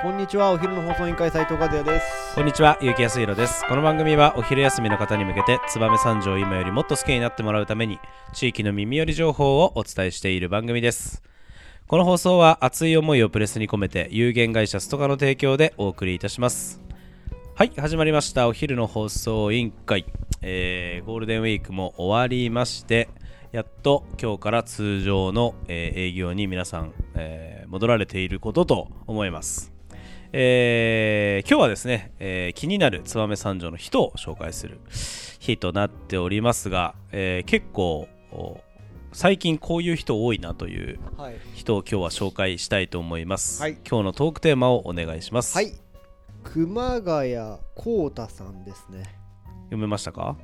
こんにちはお昼の放送委員会斉藤和也ですこんにちは、ゆうきやすいろです。この番組はお昼休みの方に向けて、燕三条を今よりもっと好きになってもらうために、地域の耳寄り情報をお伝えしている番組です。この放送は熱い思いをプレスに込めて、有限会社ストカの提供でお送りいたします。はい、始まりました。お昼の放送委員会。えーゴールデンウィークも終わりまして、やっと今日から通常の、えー営業に皆さん、えー戻られていることと思います。えー今日はですね、えー気になる燕三条の人を紹介する日となっておりますが、えー結構お最近こういう人多いなというはい。人を今日は紹介したいと思います、はい。今日のトークテーマをお願いします、はい。熊谷幸太さんですね。読めましたか？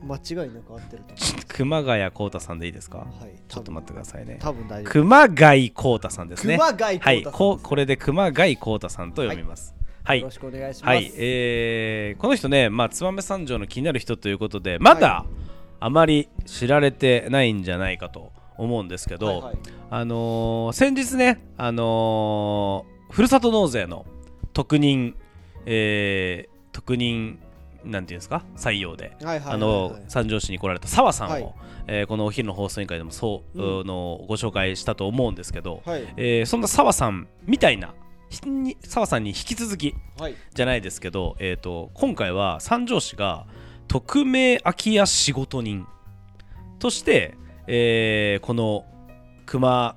間違いなく合ってると思熊谷幸太さんでいいですか？うはい。ちょっと待ってくださいね。多分大丈夫。熊谷幸太さんですね。熊谷はい幸太さんここれで熊谷幸太さんと読みます。はい。よろしくお願いします。はい、えーこの人ね、まあ、燕三条の気になる人ということで、まだあまり知られてないんじゃないかと思うんですけど、はいはい。あのー先日ね、あのーふるさと納税の特任、えー特任なんていうんですか？採用で、三条市に来られた澤さんを、はい。えーこのお昼の放送委員会でもそう、うん。あのご紹介したと思うんですけど、はい。えーそんな澤さんみたいな澤さんに引き続きはい。じゃないですけど、えー、と今回は三条市が匿名空き家仕事人として、えーこの熊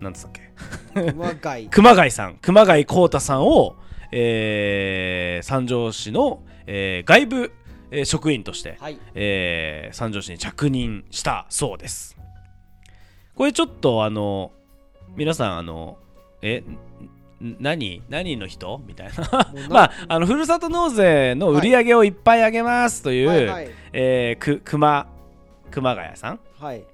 なんつったっけ？熊谷。熊谷さん熊谷幸太さんを、えー三条市の、えー外部、えー職員として、はい。えー三条市に着任したそうです。これちょっとあの皆さんあのえん何何の人？みたいな。まああのふるさと納税の売り上げをいっぱい上げますという、はいはい。えーく熊熊谷さん？はい。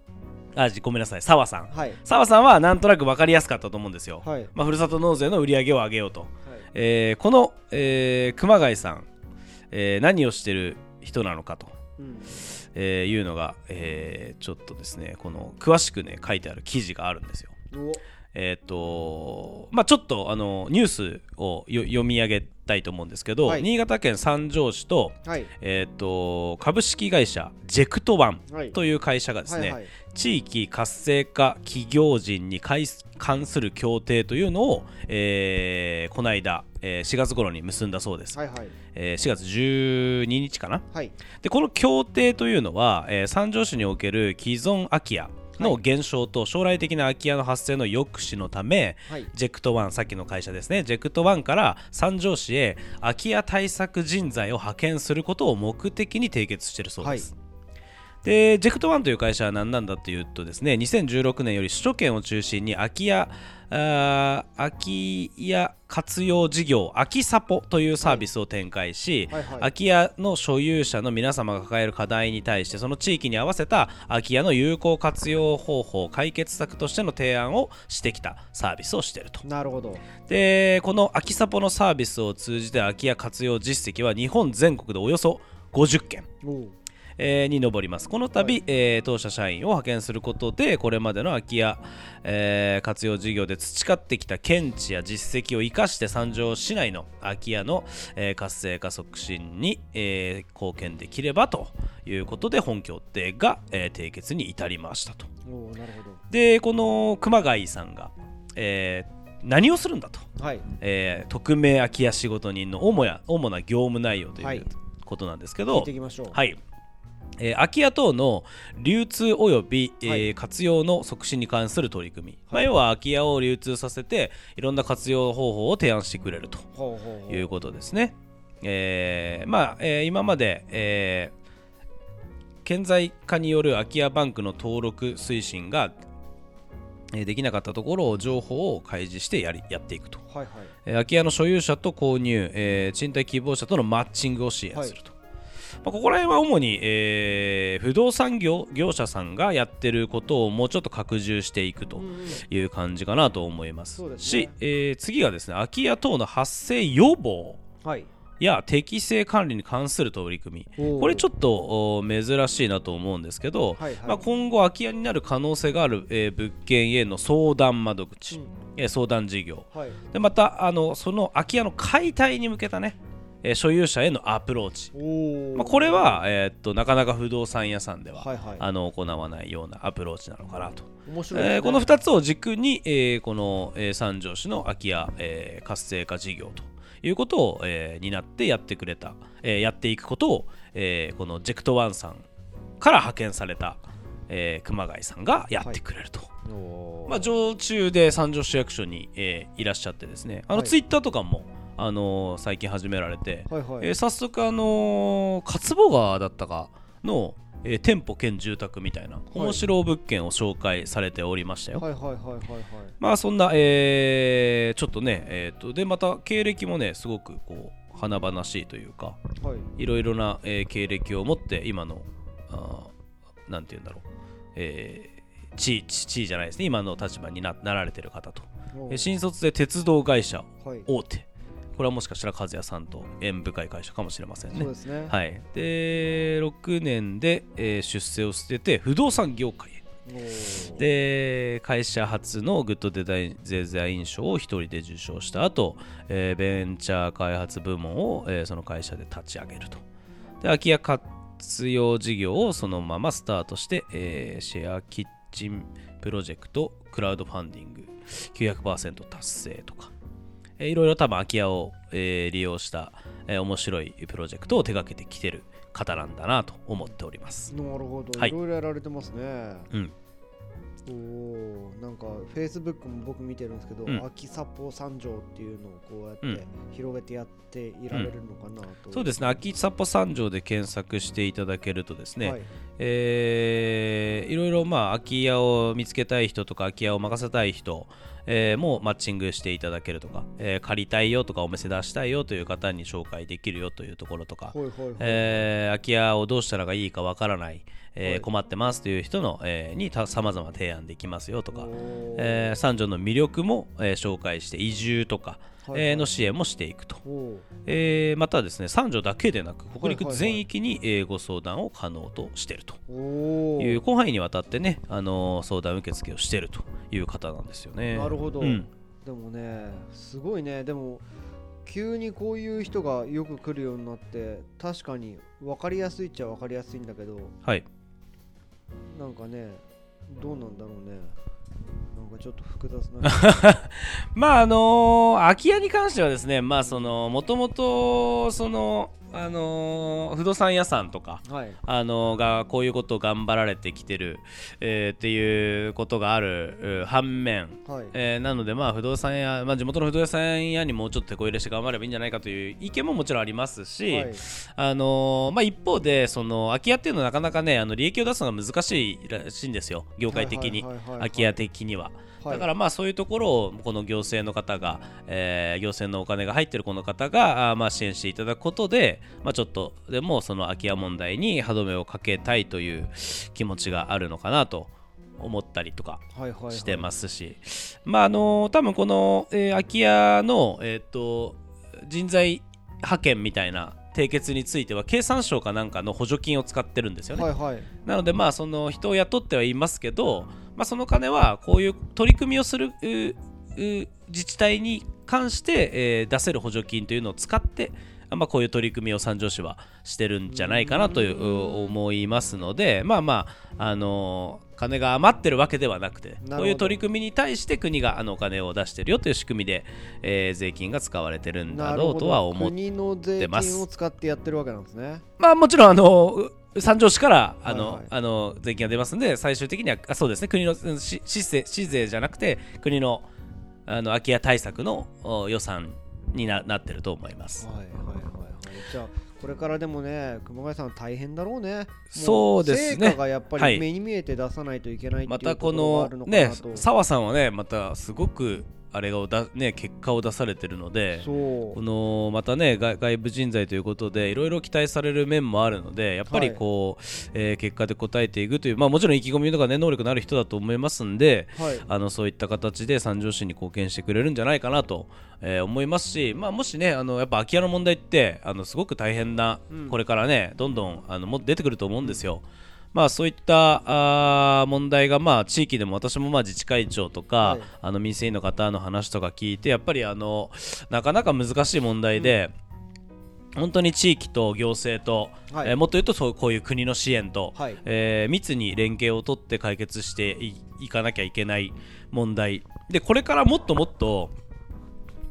あじごめんなさい。澤さん。はい。澤さんはなんとなく分かりやすかったと思うんですよ、はい。まあ、ふるさと納税の売り上げを上げようと、えーこの、えー熊谷さん、えー何をしてる人なのかと。うん。えーいうのが、えーちょっとですねこの詳しくね書いてある記事があるんですよ。お。えっ、とまあちょっとあのニュースをよ読み上げたいと思うんですけど、はい。新潟県三条市と,、はい。えー、と株式会社ジェクトワンはい。という会社がですね、地域活性化企業人に関する協定というのを、えーこの間、えー4月頃に結んだそうです、はいはい。えー4月12日かな。はい。でこの協定というのは、えー三条市における既存空き家の減少と将来的な空き家の発生の抑止のため、はい。ジェクトワンさっきの会社ですね。ジェクトワンから三条市へ空き家対策人材を派遣することを目的に締結しているそうです、でジェクトワンという会社は何なんだというとですね2016年より首都圏を中心に空き家あー空き家活用事業アキサポというサービスを展開し、はいはい空き家の所有者の皆様が抱える課題に対してその地域に合わせた空き家の有効活用方法解決策としての提案をしてきたサービスをしていると。なるほど。でこの空きサポのサービスを通じて空き家活用実績は日本全国でおよそ50件えーに上ります。この度、はい。えー当社社員を派遣することでこれまでの空き家、えー活用事業で培ってきた見地や実績を生かして三条市内の空き家の、えー活性化促進に、えー貢献できればということで本協定が、えー締結に至りましたと。おうなるほでこの熊谷さんが、えー何をするんだと、どはい。えー匿名空き家仕事人の主や主な業務内容という、はい。ことなんですけ聞どいていきましょう。はい。えー空き家等の流通および、えーはい活用の促進に関する取り組み、まあ、はい要は空き家を流通させていろんな活用方法を提案してくれるということですね。えーまあえー今まで、えー顕在化による空き家バンクの登録推進が、えーできなかったところを情報を開示してやりやっていくと。はいはいえー空き家の所有者と購入、えー賃貸希望者とのマッチングを支援すると。まあ、ここら辺は主に、えー不動産業業者さんがやってることをもうちょっと拡充していくとうんうん。いう感じかなと思います。そうですね。し、えー次がですね空き家等の発生予防はい。や適正管理に関する取り組み。これちょっっとお珍しいなと思うんですけど、はいはい。まあ、今後空き家になる可能性がある、えー物件への相談窓口、えー相談事業。はい。でまたあのその空き家の解体に向けたね、えー所有者へのアプローチ、まあ、これは、えーっとなかなか不動産屋さんでは、はいはい。あの行わないようなアプローチなのかなと、面白いね、えーこの2つを軸に、えーこの、えー三条市の空き家、えー活性化事業ということを、えー担ってやってくれた、えーやっていくことを、えーこのジェクトワンさんから派遣された、えー熊谷さんがやってくれると。おー。まあ、常駐で三条市役所に、えーいらっしゃってですね。あの、はい。ツイッターとかも、あのー最近始められて、はいはい、えー早速、あのー勝保川だったかの、えー店舗兼住宅みたいな面白物件を紹介されておりましたよ。はいはいはいはいはい。まあそんな、えーちょっとね、えーとでまた経歴もねすごくこう華々しいというかはい。いろいろな、えー経歴を持って今のあーなんて言うんだろう、えー地位地地位じゃないですね。今の立場にななられてる方と、えー新卒で鉄道会社はい。大手これはもしかしたら和也さんと縁深い会社かもしれませんね。そうですね。はい、で6年で、えー出世を捨てて不動産業界へ。で会社初のグッドデザイン賞を一人で受賞した後、えーベンチャー開発部門を、えーその会社で立ち上げると。で空き家活用事業をそのままスタートして、えーシェアキッチンプロジェクトクラウドファンディング900%達成とか、えーいろいろ多分空き家を、えー利用した、えー面白いプロジェクトを手掛けてきてる方なんだなと思っております。なるほど、はい。い、ろいろやられてますね。うん、おなんかフェイスブックも僕見てるんですけど、うん。秋札幌三条っていうのをこうやってうん。広げてやっていられるのかなと、そうですね、秋札幌三条で検索していただけるとですね、はい。えーいろいろまあ空き家を見つけたい人とか空き家を任せたい人、えーもマッチングしていただけるとか、えー借りたいよとかお店出したいよという方に紹介できるよというところとか、はいはいはい。えー空き家をどうしたらがいいかわからない、えーはい。困ってますという人の、えーにさまざま提案できますよとか、えー三条の魅力も、えー紹介して移住とか、の支援もしていくと。えーまたですね三条だけでなく北陸全域に、えーご相談を可能としていると。いう広範囲にわたってね、あのー相談受付をしているという方なんですよね。なるほど、うん。でもねすごいね。でも急にこういう人がよく来るようになって確かに分かりやすいっちゃ分かりやすいんだけどはい、なんかねどうなんだろうね。なんかちょっと複雑な。まああのー空き家に関してはですねまあそのもともとそのあのー不動産屋さんとかはい。あのーがこういうことを頑張られてきてる、えーっていうことがあるう反面はい。えーなので、まあ、不動産屋、まあ、地元の不動産屋にもうちょっと手こ入れして頑張ればいいんじゃないかという意見ももちろんありますし、はい。あのーまあ、一方でその空き家っていうのはなかなかねあの利益を出すのが難しいらしいんですよ。業界的に。空き家的には。はい。だからまあそういうところをこの行政の方が、えー行政のお金が入ってるこの方がまあ支援していただくことで、まあ、ちょっとでもその空き家問題に歯止めをかけたいという気持ちがあるのかなと思ったりとかしてますし、まああの多分この、えー空き家の、えー、と人材派遣みたいな締結については経産省かなんかの補助金を使ってるんですよね。はいはいなのでまあその人を雇ってはいますけど、まあ、その金はこういう取り組みをする自治体に関して、えー出せる補助金というのを使って、まあ、こういう取り組みを三条市はしてるんじゃないかなというう思いますのでまあまああのー金が余ってるわけではなくてど。こういう取り組みに対して国があのお金を出してるよという仕組みで、えー税金が使われてるんだろうとは思って国の税ます金を使ってやってるわけなんですね。まあもちろんあのう三条市からあの、はいはい。あの税金が出ますんで最終的にはあそうですね。国のうん市市税じゃなくて国のあの空き家対策のお予算にななってると思います。はいはいはいはい。じゃあこれからでもね熊谷さん大変だろうね。もそうですね。成果がやっぱはい。り目に見えて出さないといけないっていうまたこのるのかねなと、澤さんはねまたすごくあれをだね結果を出されてるのでこのまたね外外部人材ということでいろいろ期待される面もあるのでやっぱりこう、えー結果で答えていくというまあもちろん意気込みとかね能力のある人だと思いますんではい。あのそういった形で三条市に貢献してくれるんじゃないかなと、えー思いますし、まあ、もしねあのやっぱ空き家の問題ってあのすごく大変な、うん。これからねどんどんあのも出てくると思うんですよ。まあ、そういったあー問題が、まあ、地域でも私もまあ自治会長とか、はい。あの民生委員の方の話とか聞いてやっぱりあのなかなか難しい問題で、本当に地域と行政と、はい。えーもっと言うとそうこういう国の支援と、はい。えー密に連携を取って解決していいかなきゃいけない問題。でこれからもっともっと,、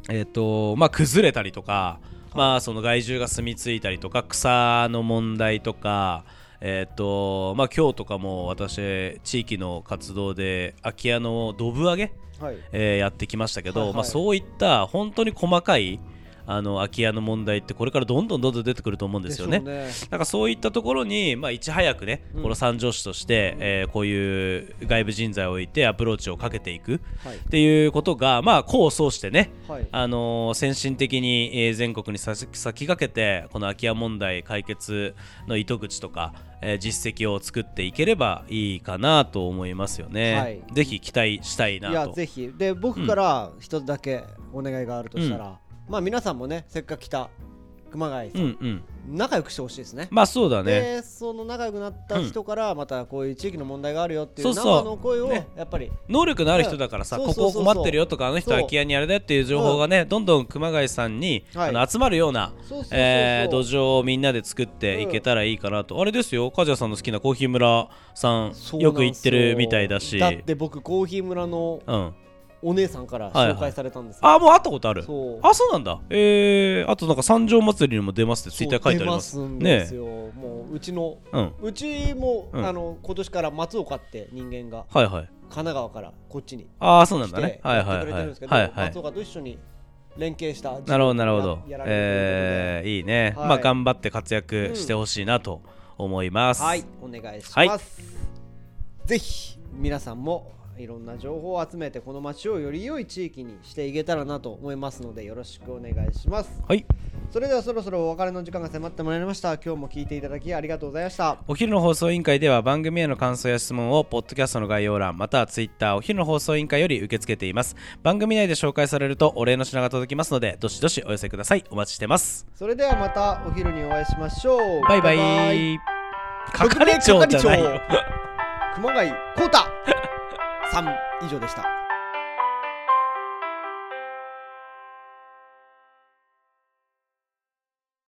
えーとまあ、崩れたりとか、まあ、その害獣が住み着いたりとか草の問題とか、えーとまあ、今日とかも私地域の活動で空き家のドブ上げ、はい。えーやってきましたけど、はいはい。まあ、そういった本当に細かいあの空き家の問題ってこれからどんどんどんどん出てくると思うんですよね。ね。なんかそういったところに、まあ、いち早くね、うん。この三条市として、えーこういう外部人材を置いてアプローチをかけていくはい。っていうことが、まあ、功を奏してね、はい。あのー先進的に、えー全国に先先駆けてこの空き家問題解決の糸口とか、えー実績を作っていければいいかなと思いますよね。はい。ぜひ期待したいいやなと。ぜひ。で僕から一つだけお願いがあるとしたら、まあ皆さんもねせっかく来た熊谷さ、うんんうん。仲良くしてほしいですね。まあそうだね。でその仲良くなった人からまたこういう地域の問題があるよっていう生の声をね。やっぱり。能力のある人だからさ、ここ困ってるよとかあの人空き家にあれだよっていう情報がね、どんどん熊谷さんに、はい。あの集まるような土壌をみんなで作っていけたらいいかなと、あれですよ。梶谷さんの好きなコーヒー村さんよく行ってるみたいだし。だって僕コーヒー村のうん、お姉さんから紹介されたんですよ、あもう会ったことある？そう。あそうなんだ。えー、あとなんか三条祭りにも出ますってツイッター書いてあります。そう出ますんですよ、もううちのうん。うちも、うん。あの今年から松岡って人間がはいはい。神奈川からこっちにああそうなん来だね。はいはいはい。はいはい。松岡と一緒に連携したなるほどなるほど。えー、いいね、はい。まあ頑張って活躍してほしいなと思います、はい、お願いします。はい。ぜひ皆さんもいろんな情報を集めてこの街をより良い地域にしていけたらなと思いますのでよろしくお願いします。はい。それではそろそろお別れの時間が迫ってまいりました。今日も聞いていただきありがとうございました。お昼の放送委員会では番組への感想や質問をポッドキャストの概要欄またはツイッターお昼の放送委員会より受け付けています。番組内で紹介されるとお礼の品が届きますのでどしどしお寄せください。お待ちしてます。それではまたお昼にお会いしましょう。バイバイ。係長じゃないよ。熊谷3以上でした。